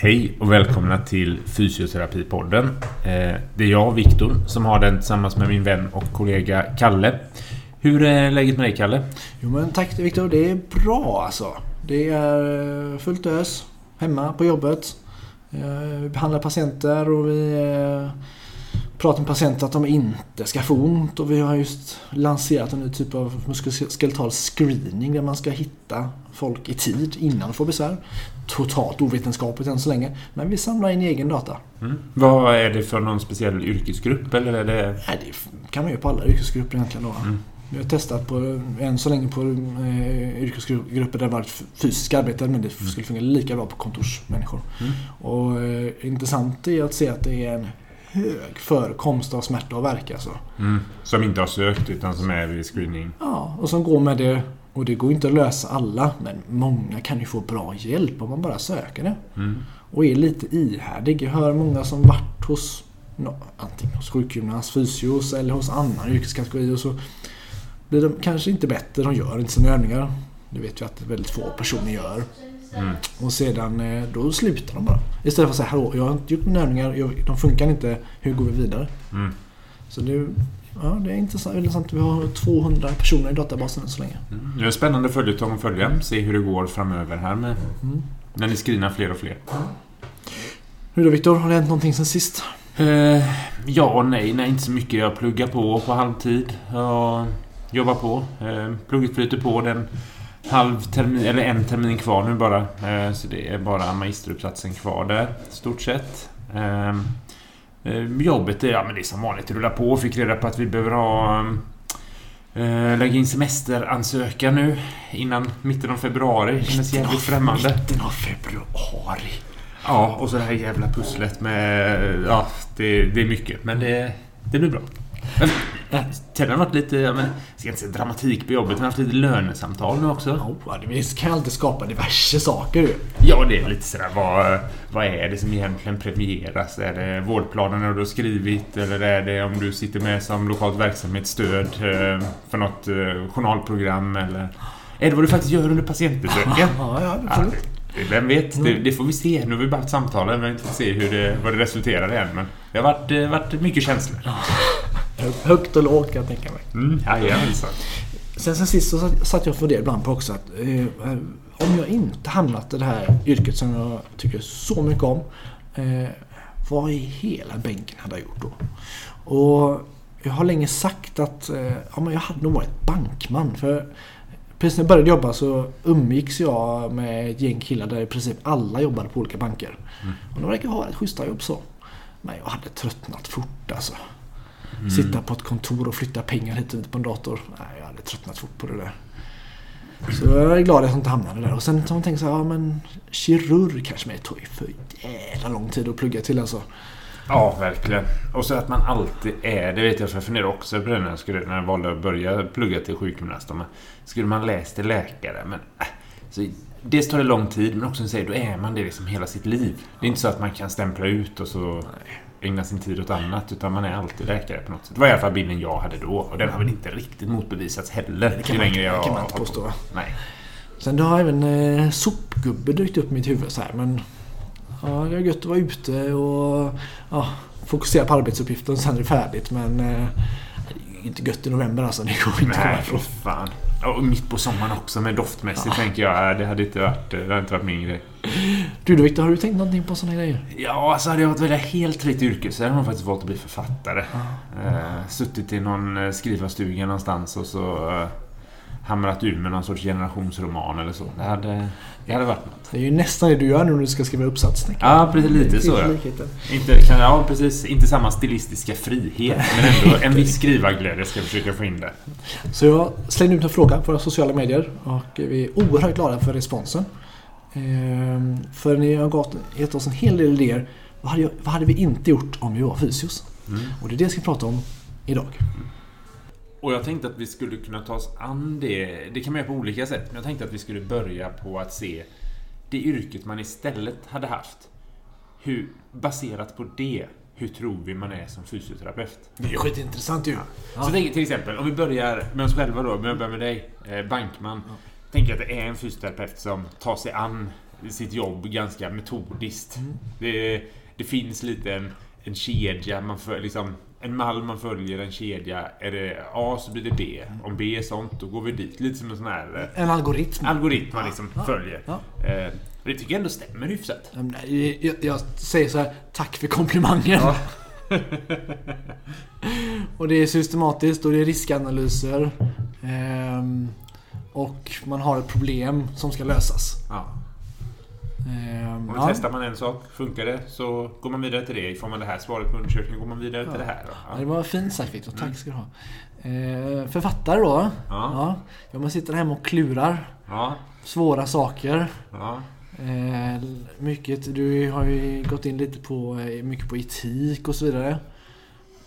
Hej och välkomna till Fysioterapipodden. Eh, det är jag, Viktor, som har den tillsammans med min vän och kollega Kalle. Hur är läget med dig, Kalle? Jo men tack Viktor, det är bra alltså. Det är eh, fullt ös hemma på jobbet. Eh, vi behandlar patienter och vi pratar med patienter att de inte ska få ont och vi har just lanserat en ny typ av muskuloskeletal screening där man ska hitta folk i tid innan de får besvär. Totalt ovetenskapligt än så länge, men vi samlar in egen data. Mm. Vad är det för någon speciell yrkesgrupp eller är det... Nej, det kan man ju på alla yrkesgrupper egentligen då. Mm. Vi har testat på, än så länge på eh, yrkesgrupper där det varit fysiska arbeten men det mm. skulle fungera lika bra på kontorsmänniskor. Mm. Och eh, intressant är att se att det är en hög förekomst av smärta och värk alltså. Mm. Som inte har sökt utan som är vid screening? Ja, och som går med det. Och det går inte att lösa alla men många kan ju få bra hjälp om man bara söker det. Mm. Och är lite ihärdig. Jag hör många som varit hos antingen hos sjukgymnast, fysios eller hos annan yrkeskategori och så blir de kanske inte bättre. De gör inte sina övningar. Det vet vi att väldigt få personer gör. Mm. Och sedan eh, då slutar de bara. Istället för att säga hallå, jag har inte gjort mina övningar, de funkar inte, hur går vi vidare? Mm. Så det, ja, det är intressant, intressant. Vi har 200 personer i databasen än så länge. Mm. Det är spännande följetong att följa, se hur det går framöver här med mm. när ni screenar fler och fler. Hur då Viktor, har det hänt någonting sen sist? Uh, ja och nej, nej inte så mycket. Jag pluggar på på halvtid. Jag jobbar på. Uh, plugget flyter på. Den halv termin, eller en termin kvar nu bara. Eh, så det är bara magisteruppsatsen kvar där, stort sett. Ehm, eh, jobbet är, ja, men det är som vanligt, rullar på. Fick reda på att vi behöver ha eh, lägga in semesteransökan nu innan mitten av februari. Det känns jävligt främmande. Mitten av februari? Ja, och så det här jävla pusslet med... Ja, det, det är mycket. Men det, det blir bra. Ted har varit lite, ja, men, jag ska inte säga dramatik på jobbet, men haft lite lönesamtal nu också. Oh, vi kan alltid skapa diverse saker ju. Ja, det är lite sådär, vad, vad är det som egentligen premieras? Är det vårdplanen du har skrivit eller är det om du sitter med som lokalt verksamhetsstöd eh, för något eh, journalprogram eller är det vad du faktiskt gör under patientbesöken? ja, ja, absolut. Ja, vem vet? Det, det, får vi se. Nu har vi bara haft samtal. Vi har inte fått se hur det, vad det resulterar i än. Men det har varit, eh, varit mycket känslor. Högt och lågt kan jag tänka mig. Mm, jajamensan. Sen, sen sist så satt jag och funderade ibland på också att eh, om jag inte hamnat i det här yrket som jag tycker så mycket om. Eh, vad i hela bänken hade jag gjort då? Och jag har länge sagt att eh, ja, men jag hade nog varit bankman. För precis när jag började jobba så umgicks jag med ett gäng killar där i princip alla jobbade på olika banker. Mm. Och de verkar ha ett schyssta jobb så. Men jag hade tröttnat fort alltså. Mm. Sitta på ett kontor och flytta pengar hit och dit på en dator. Nej, jag hade tröttnat fort på det där. Så jag är glad att jag inte hamnade där. Och sen har man tänkt så här, ja men kirurg kanske mig tog för jävla lång tid att plugga till alltså. Ja, verkligen. Och så att man alltid är, det vet jag för jag funderade också på det när jag, skulle, när jag valde att börja plugga till sjukgymnast. Skulle man läst till läkare, men äh, så Dels tar det lång tid, men också som säger, då är man det liksom hela sitt liv. Det är inte så att man kan stämpla ut och så... Nej ägna sin tid åt annat utan man är alltid läkare på något sätt. Det var i alla fall bilden jag hade då och den har väl inte riktigt motbevisats heller. Det kan, man, längre jag kan man inte påstå. Nej. Sen har även eh, sopgubbe dykt upp i mitt huvud så här men... Ja, det är gött att vara ute och ja, fokusera på arbetsuppgiften sen är det färdigt men... Eh, det är inte gött i november alltså. Det går inte Nej, för fan. Och mitt på sommaren också med doftmässigt ja. tänker jag. Det hade inte varit, det hade inte varit min grej. Du då Victor, har du tänkt någonting på sådana grejer? Ja, alltså hade jag varit välja helt fritt yrke så hade jag faktiskt valt att bli författare. Ja. Eh, suttit i någon eh, skrivarstuga någonstans och så eh, hamrat ur med någon sorts generationsroman eller så. Det hade, det hade varit något. Det är ju nästan det du gör nu när du ska skriva uppsats. Ja, precis. Lite så. Ja. Inte, kan, ja, precis. Inte samma stilistiska frihet, men ändå en viss skrivarglädje ska jag försöka få in det. Så jag slängde ut en fråga på våra sociala medier och vi är oerhört glada för responsen. Ehm, för ni har gett oss en hel del idéer. Vad hade, vad hade vi inte gjort om vi var fysios? Mm. Och det är det jag ska prata om idag. Mm. Och jag tänkte att vi skulle kunna ta oss an det. Det kan man göra på olika sätt. Men jag tänkte att vi skulle börja på att se det yrket man istället hade haft. Hur, baserat på det, hur tror vi man är som fysioterapeut? Det är skitintressant ju. Ja. Så tänk, till exempel, om vi börjar med oss själva då. Om jag börjar med dig, eh, bankman. Ja. Tänk att det är en fysioterapeut som tar sig an sitt jobb ganska metodiskt. Mm. Det, det finns lite en, en kedja, man för, liksom, en mall man följer, en kedja. Är det A så blir det B. Om B är sånt, då går vi dit. Lite som en sån här eh, En algoritm. algoritm man liksom Ja. följer. Ja. Eh, det tycker jag ändå stämmer hyfsat. Jag, jag säger så här, tack för komplimangen. Ja. och det är systematiskt och det är riskanalyser. Ehm, och man har ett problem som ska lösas. Ja. Ehm, Och då ja. testar man en sak, funkar det så går man vidare till det. Får man det här svaret på undersökningen går man vidare till det här. då. Ja, det var fint sagt Victor, tack ska du ha. Ehm, författare då? Ja. ja. Man sitter hemma och klurar. Ja. Svåra saker. Ja. Eh, mycket, du har ju gått in lite på, eh, mycket på etik och så vidare.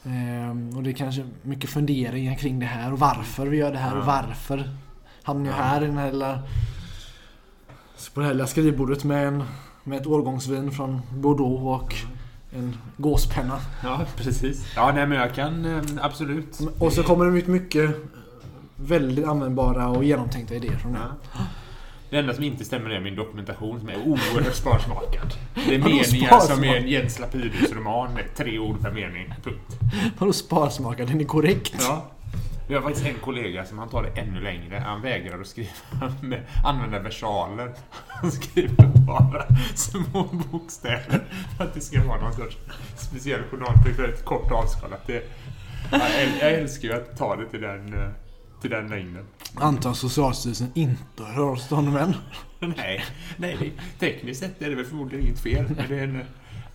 Eh, och det är kanske mycket funderingar kring det här och varför vi gör det här och varför hamnar jag Ja. här i den här lilla, på det här lilla skrivbordet med, en, med ett årgångsvin från Bordeaux och en gåspenna. ja, precis. Ja, nej men jag kan eh, absolut. Och så kommer det mycket, mycket väldigt användbara och genomtänkta idéer från det. Ja. Det enda som inte stämmer är min dokumentation som är oerhört sparsmakad. Det är meningar som är en Jens Lapidus-roman med tre ord per mening. Punkt. Vadå sparsmakad? Den är korrekt. Ja. Vi har faktiskt en kollega som han tar det ännu längre. Han vägrar att skriva med, använda versaler. Han skriver bara små bokstäver för att det ska vara någon sorts speciell journaltryck. Väldigt kort avskalat. Det, jag, äl- jag älskar ju att ta det till den, till den längden. Antar Socialstyrelsen inte hör av sig till honom än. Nej, nej tekniskt sett är det väl förmodligen inget fel. Men det är en,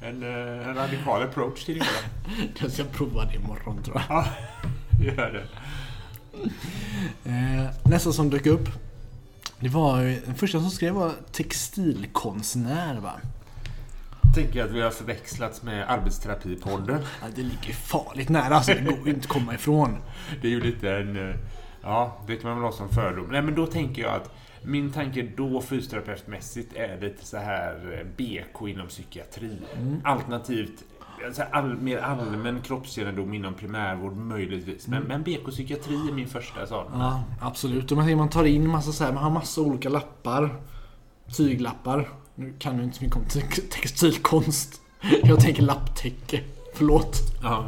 en, eh, en radikal approach till det hela. Jag ska prova det imorgon tror jag. Ja, gör det. Eh, nästa som dök upp. Det var den första som skrev var textilkonstnär va? Tänker att vi har förväxlats med arbetsterapipodden. Ja, det ligger farligt nära alltså. Det går inte att komma ifrån. Det är ju lite en... eh, Ja, det kan man väl ha som fördom. Nej, men då tänker jag att min tanke då fysioterapeutmässigt är lite så här eh, BK inom psykiatri. Alternativt alltså all, mer allmän kroppskännedom inom primärvård möjligtvis. Men, men BK-psykiatri är min första sån. Ja, absolut. Och man, tar in massa så här, man har massa olika lappar. Tyglappar. Nu kan du inte så mycket om te- textilkonst. Jag tänker lapptäcke. Förlåt. Ja.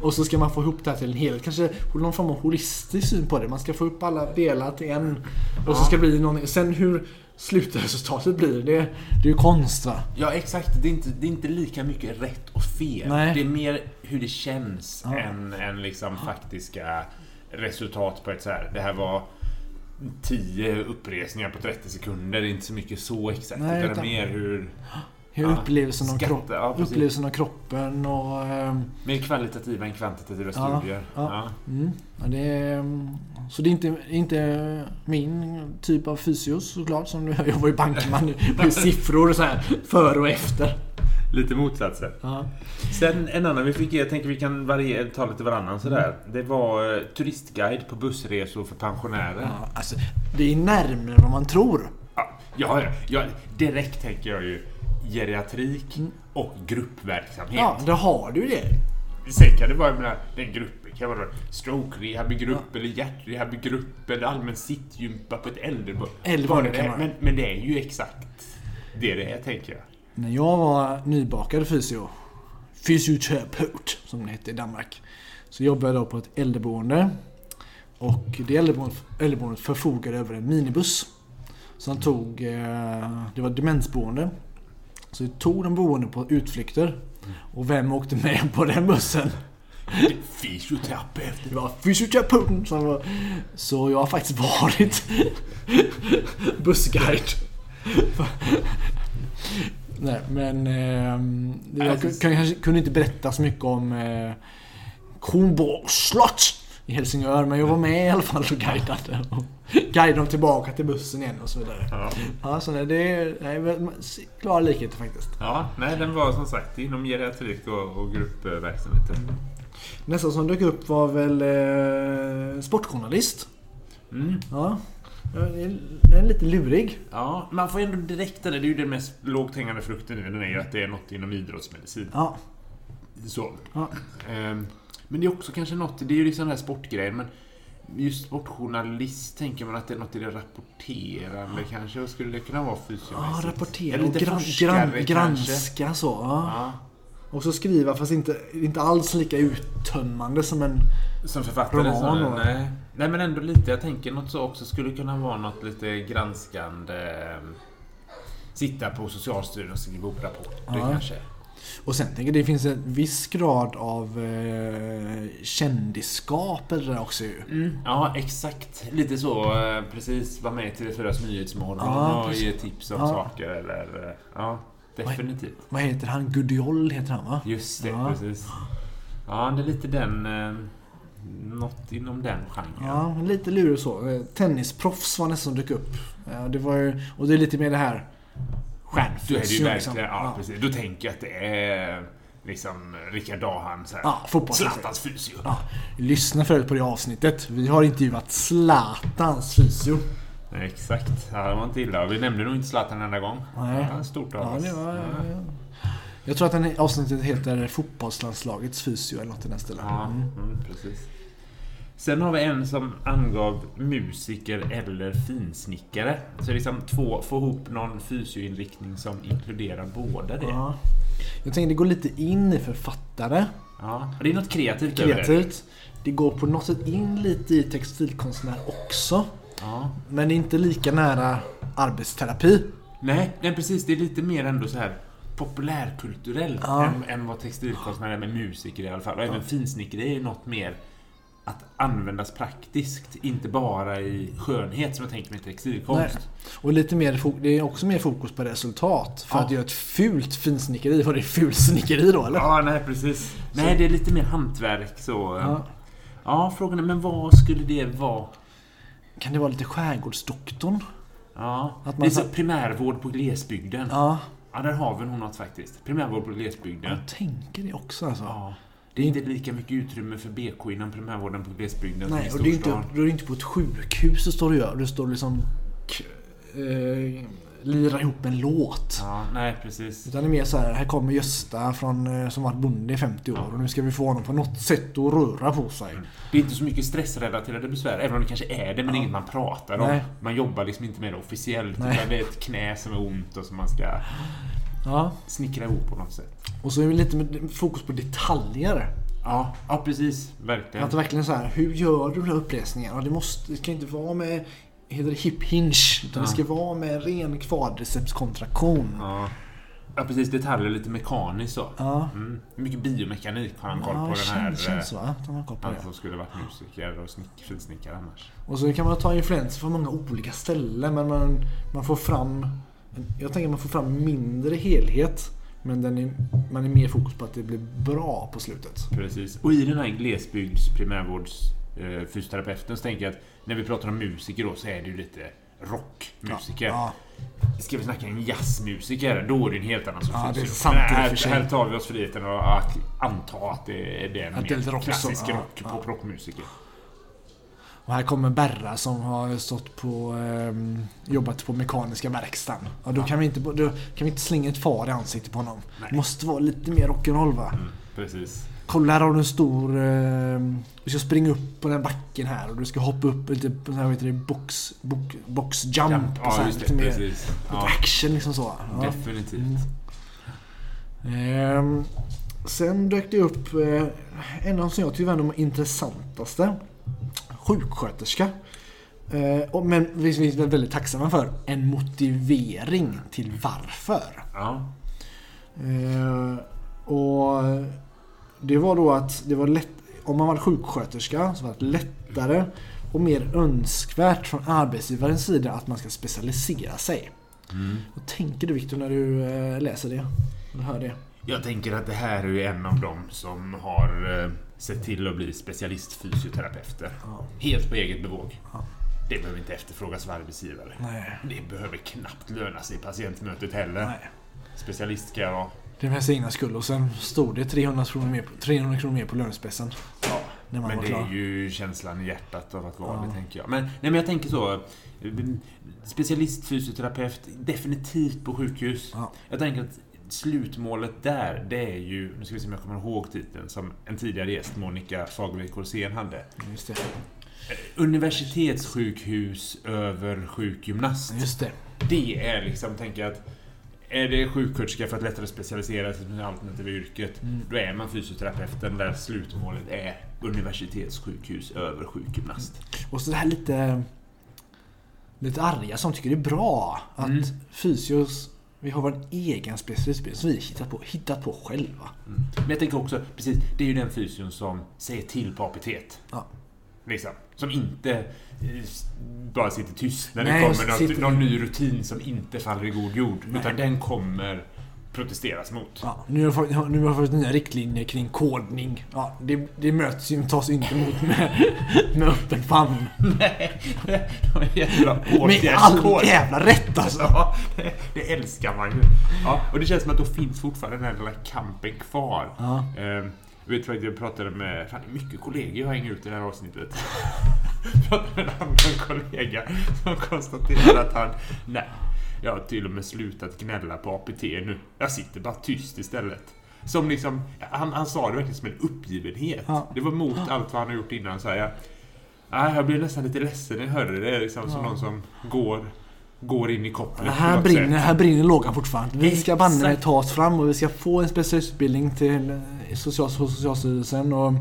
Och så ska man få ihop det här till en helhet. Kanske någon form av holistisk syn på det. Man ska få upp alla delar till en. Och så ska det bli någon... Sen hur slutresultatet blir, det, det är ju konst va? Ja, exakt. Det är, inte, det är inte lika mycket rätt och fel. Nej. Det är mer hur det känns Ja. än, än liksom faktiska resultat på ett så här. Det här var 10 uppresningar på 30 sekunder. Det är inte så mycket så exakt. Nej, utan, utan- mer hur... Hur Ja, upplevelsen, av kropp, ja, upplevelsen av kroppen och... ehm, Mer kvalitativa än kvantitativa Ja, studier. ja. Mm, det är, mm, så det är inte, inte min typ av fysios såklart. Som du, jag var ju bankman med siffror så här före och efter. Lite motsatser. Sen en annan vi fick, jag tänker vi kan variera, ta lite varannan sådär. Det var eh, turistguide på bussresor för pensionärer. Alltså, det är närmare vad man tror. Ja, ja, ja, direkt tänker jag ju geriatrik och gruppverksamhet. Ja, då har du det. Sen kan det vara, jag menar, den gruppen kan vara stroke-rehab-grupp eller hjärt-rehab-grupp eller allmän sittgympa på ett äldreboende. Men, men det är ju exakt det det är, tänker jag. När jag var nybakad fysio, fysioterapeut som det hette i Danmark, så jobbade jag då på ett äldreboende. Och det äldreboendet, äldreboendet förfogade över en minibuss. Som tog, eh, det var demensboende. Så det tog de boende på utflykter. Och vem åkte med på den bussen? Fysioterapeut. Det var fysioterapeuten som var... Så jag har faktiskt varit bussguide. Nej, men... det, jag kanske kunde inte berätta så mycket om eh, Kronborgs slott i Helsingör, men jag var med i alla fall och guidade. Och guidade dem tillbaka till bussen igen och så vidare. Ja. Ja, så det, det är nej, klara likheter faktiskt. ja, nej den var som sagt inom geriatrik och, och gruppverksamheten. Nästa som dök upp var väl eh, sportjournalist. Mm. Ja, det är lite lurig. Ja, man får ändå direkt den, det är ju den mest lågt hängande frukten nu, den är ju att det är något inom idrottsmedicin. Ja, Så. ja. Ehm, Men det är också kanske något, det är ju liksom den här sportgrejen, men just sportjournalist tänker man att det är något i det rapporterande kanske. Och skulle det kunna vara Ja, fysiomässigt? rapportera Eller och lite gran, gran, kanske. granska så. Ja. Ja, Och så skriva fast inte, inte alls lika uttömmande som en... som författare. Roman då? nej. nej, men ändå lite. Jag tänker något så också skulle kunna vara något lite granskande. eh, Sitta på Socialstyrelsen och skriva upp rapporter Ja. kanske. Och sen tänker jag det finns en viss grad av eh, kändisskap eller det där också ju. Mm. Ja, exakt. Lite så. eh, Precis. Vara med i TV4s Nyhetsmorgon Ja, och ge tips om Ja. saker. Eller, eh, ja, definitivt. Vad heter han? Gudiol heter han va? Just det, Ja. precis. Ja, det är lite den... Eh, något inom den genren. Ja, lite lurig så. Eh, Tennisproffs var nästan som dök upp. Ja, det var ju, och det är lite mer det här Då är det ju stjärnfysio, verkligen... liksom. Ja, precis. Då tänker jag att det är liksom Rickard Dahan. så här, Ja. Zlatans fysio. Ja, lyssna förut på det avsnittet. Vi har intervjuat Zlatans fysio. Exakt. Ja, det var inte illa. Vi nämnde nog inte Zlatan en enda gång. Nej. Ja, stort av Ja, oss. det var, Ja. Jag tror att den avsnittet heter Fotbollslandslagets fysio eller något i den stilen. Ja, Mm. mm, precis. Sen har vi en som angav musiker eller finsnickare. Så liksom två, få ihop någon fysioinriktning som inkluderar båda det. Ja. Ja. Jag tänker det går lite in i författare. Det är något kreativt över det. Kreativt. Det går på något sätt in lite i textilkonstnär också. Ja. Men det är inte lika nära arbetsterapi. Nej, nej, precis. Det är lite mer ändå så här populärkulturellt Ja. än, än vad textilkonstnärer är med musiker i alla fall. Och även finsnickeri är något mer att användas praktiskt, inte bara i skönhet som jag tänker med textilkonst. Nej. Och lite mer, det är också mer fokus på resultat. För Ja. att göra ett fult finsnickeri, var det fulsnickeri då eller? Ja, nej precis. Nej, det är lite mer hantverk så. Ja, Ja. frågan är, men vad skulle det vara? Kan det vara lite skärgårdsdoktorn? Ja, Att det man är så primärvård på glesbygden. Ja. Ja, där har vi nog något faktiskt. Primärvård på glesbygden. jag tänker det också alltså. Ja. Det är inte lika mycket utrymme för BK inom primärvården på glesbygden Nej, som och i det är, inte, då är det inte på ett sjukhus det står och gör. Det står liksom... Eh, lira ihop en låt. Ja, nej precis. Utan det är mer så här, här kommer Gösta från, eh, som varit bonde i 50 år och nu ska vi få honom på något sätt att röra på sig. Det är inte så mycket stressrelaterade besvär, även om det kanske är det, men är inget man pratar om. Nej. Man jobbar liksom inte med det officiellt, utan det är ett knä som är ont och som man ska Ja. snickra ihop på något sätt. Och så är det lite med fokus på detaljer. Ja, ja precis. Verkligen. Att verkligen så här, hur gör du den här upplesningen? Ja, det, måste, det ska inte vara med heter det hip hinge. Utan det ska vara med ren kvadricepskontraktion. Ja. ja, precis. Detaljer lite mekaniskt så. Ja. Mm. Mycket biomekanik har han koll Ja, på den här... känns, känns eh, så. Att han har koll på Han det. som skulle varit musiker och snick, finsnickare annars. Och så kan man ta influenser från många olika ställen men man, man får fram Jag tänker man får fram mindre helhet men den är, man är mer fokus på att det blir bra på slutet. Precis. Och i den här glesbygds primärvårds eh, så tänker jag att när vi pratar om musiker då så är det ju lite rockmusiker. Ja, Ska vi snacka en jazzmusiker, då är det en helt annan sorts Ja, fysio. Men här, här tar vi oss friheten att anta att det är den Att det är rock- ja, rock, ja. Och här kommer Berra som har stått på ehm, jobbat på mekaniska verkstaden. Ja, då, kan vi inte, då kan vi inte slänga ett far i ansiktet på honom. Nej. Måste vara lite mer rock'n'roll va? Mm, precis. Kolla här har du en stor... ehm, du ska springa upp på den backen här och du ska hoppa upp lite på här, heter det, box, box, box jump. Ja, och så ja här, just lite mer, Precis. lite Ja, action liksom så. Ja. definitivt. Ehm, sen dök det upp eh, en av som jag tycker var de intressantaste. Sjuksköterska. Eh, men vi vi är väldigt tacksamma för en motivering till varför. Ja. Eh, och det var då att det var lätt, om man var sjuksköterska så var det lättare och mer önskvärt från arbetsgivarens sida att man ska specialisera sig. Mm. Vad tänker du Viktor när du eh, läser det? Eller hör det? Jag tänker att det här är en av dem som har eh, sett till att bli specialistfysioterapeuter. Ja. Helt på eget bevåg. Ja. Det behöver inte efterfrågas av arbetsgivare. Nej. Det behöver knappt löna sig i patientmötet heller. Nej. Specialist ska jag vara. Det är med sina skull och sen stod det 300 kronor mer på, 300 kronor mer på lönespecen. Ja, När man men var det klar. är ju känslan i hjärtat av att vara Ja. det, tänker jag. Men, nej, men jag tänker så. Specialistfysioterapeut, definitivt på sjukhus. Ja. Jag tänker att slutmålet där, det är ju, nu ska vi se om jag kommer ihåg titeln, som en tidigare gäst, Monica Fagervik Korsén hade. Just det. Universitetssjukhus över sjukgymnast. Just det. Det är liksom, tänker jag att är det sjuksköterska för att lättare specialisera sig i alternativa yrket, Mm. då är man fysioterapeuten där slutmålet är universitetssjukhus över sjukgymnast. Och så det här lite... Lite arga som tycker det är bra att Mm. fysios... Vi har vår egen specialistutbildning som vi hittat på, hittat på själva. Mm. Men jag tänker också, precis, det är ju den fysion som säger till på APT. Ja. Liksom. Som inte eh, bara sitter tyst när Nej, det kommer något, sitter- någon ny rutin som inte faller i god jord. Nej. Utan den kommer protesteras mot. Ja, nu, har nu har fått nya riktlinjer kring kodning. Ja, det, det möts ju, tas inte emot med, med öppen famn. Nej, det var jättebra Med all jävla rätt alltså. Ja, det, det älskar man ju. Ja, och det känns som att då finns fortfarande den här lilla kampen kvar. Ja. Eh, jag vet faktiskt, jag pratade med, fan det är mycket kollegor jag hänger ut i det här avsnittet. Jag pratade med en annan kollega som konstaterade att han, nej, jag har till och med slutat gnälla på APT nu. Jag sitter bara tyst istället. Som liksom, han, han sa det verkligen som en uppgivenhet. Ja. Det var mot allt vad han har gjort innan. Så här, jag, nej, jag blev nästan lite ledsen när jag hörde det. Liksom som Ja. någon som går, går in i kopplet. på Här brinner, här brinner lågan fortfarande. Vi ska banne ta oss fram och vi ska få en specialistutbildning till eh, social, Socialstyrelsen. Och,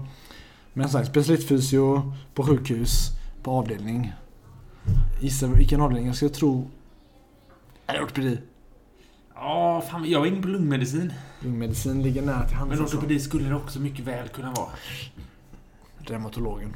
men här, specialistfysio på sjukhus, på avdelning. Gissa vilken avdelning jag skulle tro... Är det ortopedi? Ja, fan, jag var inne på lungmedicin. Lungmedicin ligger nära till hands. Men alltså. ortopedi skulle det också mycket väl kunna vara. Reumatologen.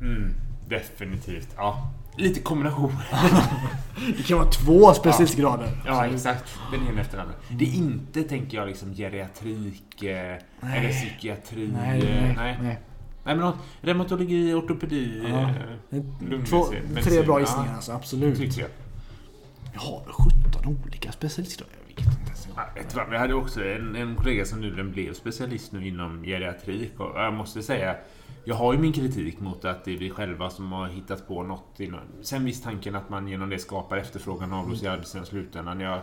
Mm, definitivt. Ja. Lite kombination. Det kan vara två specialistgrader. Ja, exakt. Den ena efter den andra. Det är inte, tänker jag, liksom geriatrik eh, Nej. eller psykiatri. Nej, eh, nej, nej. nej. Nej, men reumatologi, ortopedi, Ja. eh, Två, lungmedicin, tre bra ja. gissningar alltså, absolut. tyckte jag. Jag har 17 olika specialistgrader. Jag vet inte ens. Ja, Vi hade också en, en kollega som nyligen blev specialist nu inom geriatrik och jag måste säga jag har ju min kritik mot att det är vi själva som har hittat på något. Inom, sen visst tanken att man genom det skapar efterfrågan av oss i arbetslivet i slutändan. Jag,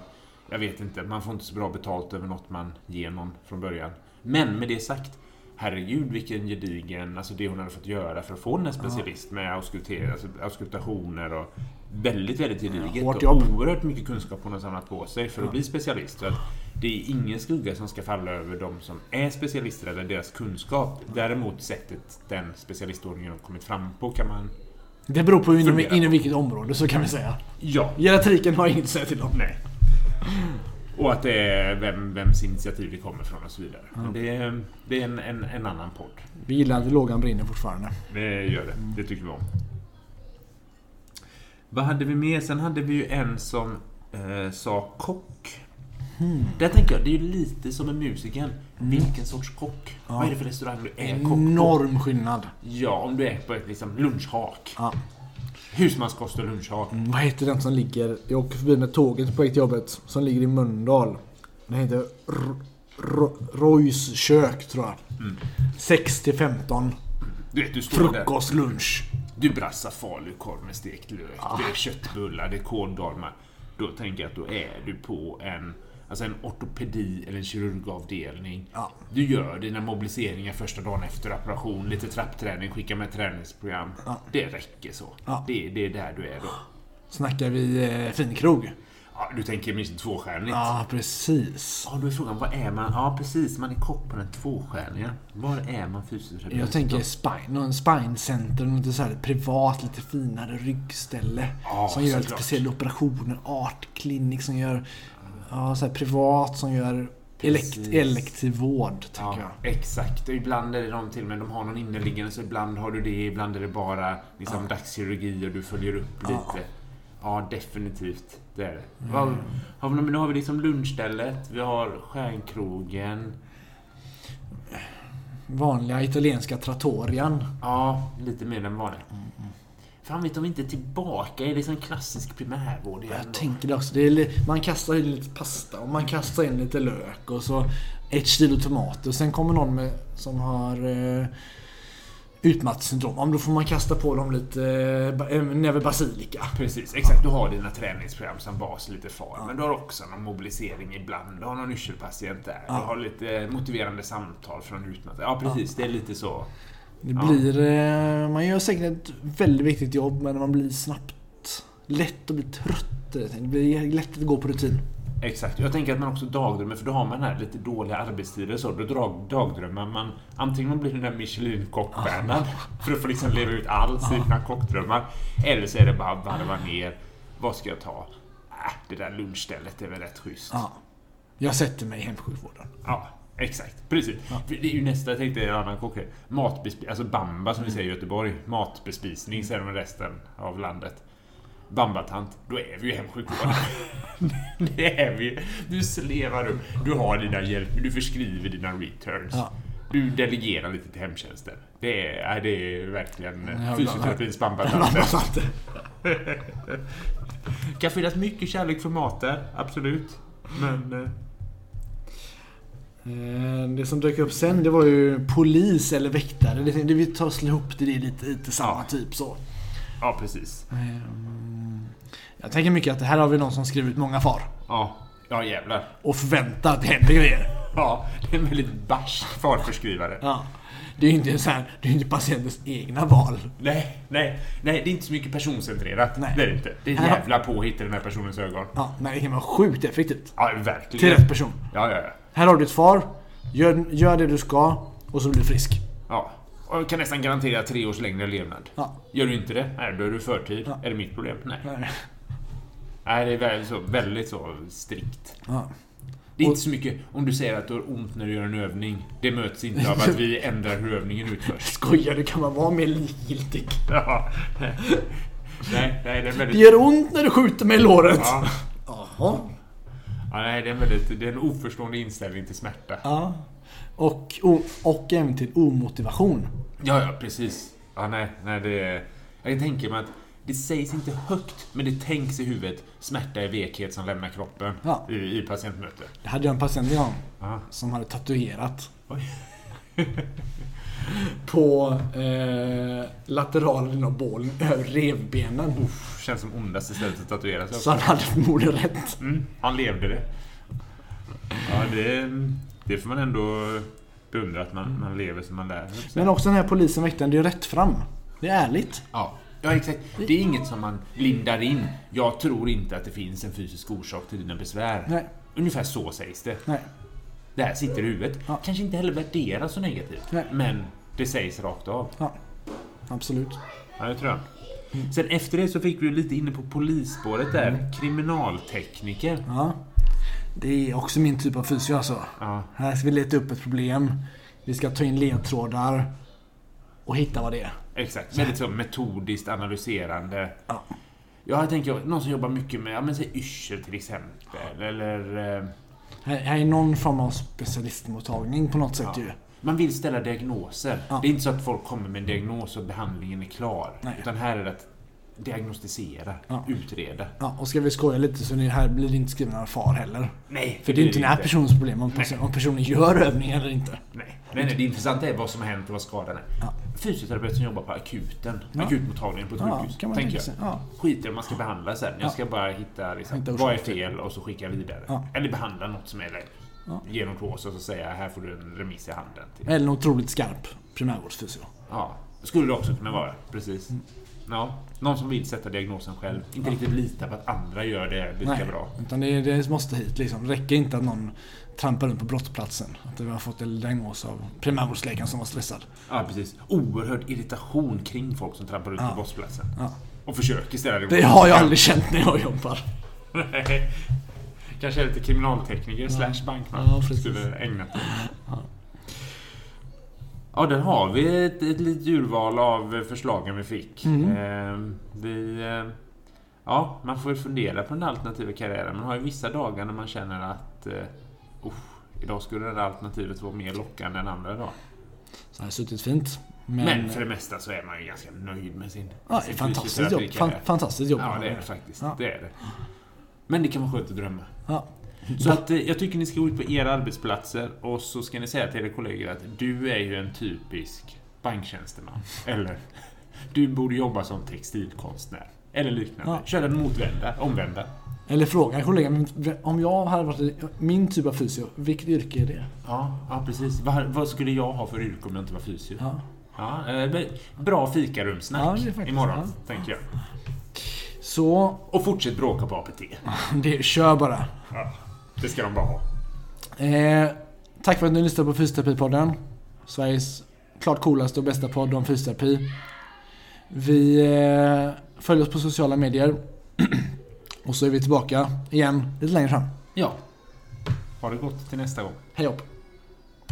jag vet inte, man får inte så bra betalt över något man ger någon från början. Men med det sagt, herregud vilken gedigen, alltså det hon hade fått göra för att få en specialist med auskulter, alltså auskultationer och väldigt, väldigt gediget. hårt och jobb. oerhört mycket kunskap hon har samlat på sig för att Ja. bli specialist. Så att det är ingen skugga som ska falla över de som är specialister eller deras kunskap. Däremot sättet den specialistordningen har kommit fram på kan man... Det beror på inom, inom vilket område så kan vi säga. Ja. Geriatriken har inget att säga till om. Nej. Och att det är vem, vems initiativ det kommer från och så vidare. Men det är, det är en, en, en annan podd. Vi gillar att lågan brinner fortfarande. Det gör det. Det tycker vi om. Vad hade vi mer? Sen hade vi ju en som eh, sa kock. Hmm. Där tänker jag, det är ju lite som med musiken. Vilken sorts kock? Ja. Vad är det för restaurang du är kock på? Enorm skillnad. Ja, om du är på ett liksom lunchhak. Ja. Husmanskost och lunchhak. Mm, vad heter den som ligger... Jag åker förbi med tåget på väg till jobbet. Som ligger i Mölndal. Den heter Roys kök tror jag. Mm. 6 till 15. Du vet, du står där. Frukost, lunch. Du brassar falukorv med stekt lök. Ah. Det är köttbullar, det är kåldolmar. Då tänker jag att då är du på en, alltså en ortopedi eller en kirurgavdelning. Ja. Du gör dina mobiliseringar första dagen efter operation, lite trappträning, skicka med träningsprogram. Ja. Det räcker så. Ja. Det, det är där du är då. Snackar vi eh, finkrog? Ja, du tänker minst tvåstjärnigt. Ja, precis. Ja, då är frågan, vad är man? Ja, precis. Man är kock på den tvåstjärniga. Var är man fysioterapeut? Jag tänker spine, någon spinecenter, något så här privat, lite finare ryggställe. Ja, som gör lite speciella operationer. Art Clinic som gör ja, så privat, som gör elekt, elektiv vård, tänker Ja, jag. exakt. Och ibland är det de till men de har någon inneliggande så ibland har du det, ibland är det bara liksom, Ja. dagskirurgi och du följer upp Ja. lite. Ja, definitivt. Det är det. Vad- Har vi, nu har vi liksom lunchstället, vi har stjärnkrogen. Vanliga italienska trattorian. Ja, lite mer än vanligt. Fan, vet de vi inte är tillbaka i liksom klassisk primärvård igen Jag tänker det också. Det är, man kastar in lite pasta och man kastar in lite lök och så ett kilo tomater. Och sen kommer någon med, som har eh, utmattningssyndrom. Ja, då får man kasta på dem lite eh, en näve basilika. Precis, exakt. Du har dina träningsprogram som bas lite far. Ja. Men du har också någon mobilisering ibland. Du har någon yrselpatient där. Ja. Du har lite motiverande samtal från utmattning. Ja, precis. Det är lite så. Det Ja. blir... eh, Man gör säkert ett väldigt viktigt jobb men man blir snabbt lätt att bli trött. Det blir lätt att gå på rutin. Exakt. Jag tänker att man också dagdrömmer, för då har man här lite dåliga arbetstider så. Då dag, dagdrömmar man. Antingen man blir den där Michelin-kockstjärnan för att få liksom leva ut all sina kockdrömmar. Eller så är det bara varva ner. Vad ska jag ta? Äh, det där lunchstället är väl rätt schysst. Ja. Jag sätter mig i hemsjukvården. Ja, exakt. Precis. För Det är ju nästa, jag tänkte en annan kock. Matbespisning, alltså bamba som vi säger i Göteborg. Matbespisning säger de i resten av landet. Bambatant, då är vi ju hemsjukvården. det är vi. Du slevar upp, du har dina hjälp, du förskriver dina returns. Ja. Du delegerar lite till hemtjänsten. Det är, det är verkligen Ja, fysioterapins bambatanter. kan finnas mycket kärlek för mat där, absolut. Men... eh, Eh, Det som dök upp sen det var ju polis eller väktare. Det, det, vi tar slår ihop det, det är lite, lite samma Ja. typ så. Ja, precis. Ehm, Jag tänker mycket att här har vi någon som skriver ut många far. Ja, ja jävlar. Och förväntar att det händer grejer. Ja, det är en väldigt barsk farförskrivare. Ja. Det är ju inte, så här, det är ju inte patientens egna val. Nej, nej, nej, det är inte så mycket personcentrerat. Nej. Det är det inte. Det är Här- jävla påhitt i den här personens ögon. Ja, men det kan vara sjukt effektivt. Ja, verkligen. Till rätt person. Ja, ja, ja. Här har du ditt far. Gör, gör det du ska och så blir du frisk. ja. Och jag kan nästan garantera tre års längre levnad. Ja. Gör du inte det, nej, då är du förtid. Ja. Är det mitt problem? Nej. Nej. Nej, det är väldigt så, väldigt så strikt. Ja. Det är inte så mycket om du säger att du har ont när du gör en övning. Det möts inte av att vi ändrar hur övningen utförs. Skojar du? Kan man vara mer likgiltig? Ja. Nej, nej, det är en Det väldigt... gör ont när du skjuter mig i låret. Ja. Jaha. Ja, nej, det är en väldigt... Det är en oförstående inställning till smärta. Ja. Och, o- och även till omotivation. Ja, ja, precis. Ja, nej, nej, det är... Jag kan tänka mig att det sägs inte högt, men det tänks i huvudet. Smärta är vekhet som lämnar kroppen Ja. i, i patientmöte. Det hade jag en patient en gång som hade tatuerat. På eh, lateralen av bålen över revbenen. Uff, känns som ondaste stället att tatuera sig. Så han hade förmodligen rätt. Mm, han levde det. Ja, det, det får man ändå beundra att man, man lever som man lär. Men också den här polisen väktaren, det är rätt fram. Det är ärligt. Ja, ja, exakt. Det är inget som man lindar in. Jag tror inte att det finns en fysisk orsak till dina besvär. Nej, Ungefär så sägs det. nej. Det här sitter i huvudet. Ja. Kanske inte heller värderas så negativt. Nej. Men det sägs rakt av. Ja, absolut. Ja, det tror jag. Sen efter det så fick vi lite inne på polisspåret där. Mm. Kriminaltekniker. Ja. Det är också min typ av fysio alltså. Ja, Här ska vi leta upp ett problem. Vi ska ta in ledtrådar. Och hitta vad det är. exakt. Väldigt så metodiskt analyserande. Ja. Ja, jag tänker någon som jobbar mycket med, ja men säg yrsel till exempel. Eller... Eh, här är någon form av specialistmottagning på något sätt Ja. ju. Man vill ställa diagnoser. Ja. Det är inte så att folk kommer med en diagnos och behandlingen är klar. Nej. Utan här är det att diagnostisera, Ja. utreda. Ja, och ska vi skoja lite så ni- här blir det inte skrivna några far heller. Nej, För det är blir inte den här personens problem om, person, om personen gör övning eller inte. Nej. nej, det intressanta är vad som har hänt och vad skadan är. Ja. Fysioterapeut som jobbar på akuten, Ja. akutmottagningen på ett Ja, sjukhus, tänker jag. Ja. Skiter man ska behandla sen. Jag Ja. ska bara hitta, liksom, vad är fel och så skicka vidare. Ja. Eller behandla något som är lätt. Ja. Ge något råd och så säga här får du en remiss i handen. Till. Eller en otroligt skarp primärvårdsfysio. Ja, det skulle det också kunna vara. Precis. Mm. Ja, någon som vill sätta diagnosen själv. Inte riktigt lita på att andra gör det lika Nej. bra. Utan det, det måste hit liksom. Det räcker inte att någon trampar runt på brottsplatsen. Att vi har fått en diagnos av primärvårdsläkaren som var stressad. Ja, precis. Oerhörd irritation kring folk som trampar ut Ja. på brottsplatsen. Ja. Och försöker ställa Det har jag aldrig känt när jag jobbar. Nej. Kanske är lite kriminaltekniker slash bankman Ja, precis. skulle ägna sig. Ja. Ja, där har vi ett, ett litet urval av förslagen vi fick. Mm. Eh, vi, eh, ja, man får fundera på den alternativa karriären. Man har ju vissa dagar när man känner att eh, usch, idag skulle det här alternativet vara mer lockande än andra dagar. Så här suttit fint. Men, Men, för det mesta så är man ju ganska nöjd med sin, ja, sin fantastiskt jobb. Fan, fantastiskt jobb. Ja, det är det faktiskt. Ja. Det är det. Men det kan vara skönt att drömma. Ja. Så att, eh, jag tycker ni ska gå ut på era arbetsplatser och så ska ni säga till era kollegor att du är ju en typisk banktjänsteman. Eller du borde jobba som textilkonstnär. Eller liknande. Ja. Kör den motvända, omvända. Eller fråga kollegan, men om jag hade varit min typ av fysio, vilket yrke är det? Ja, ja precis. Vad, vad skulle jag ha för yrke om jag inte var fysio? Ja. Ja, eh, bra fikarumsnack Ja, faktiskt- imorgon, ja. tänker jag. Så, Och fortsätt bråka på APT. det, kör bara. Ja, det ska de bara ha. Eh, tack för att ni lyssnade på Fysioterapipodden. Sveriges klart coolaste och bästa podd om fysioterapi. Vi eh, följer oss på sociala medier. och så är vi tillbaka igen lite längre fram. Ja. Ha det gott till nästa gång. Hej upp!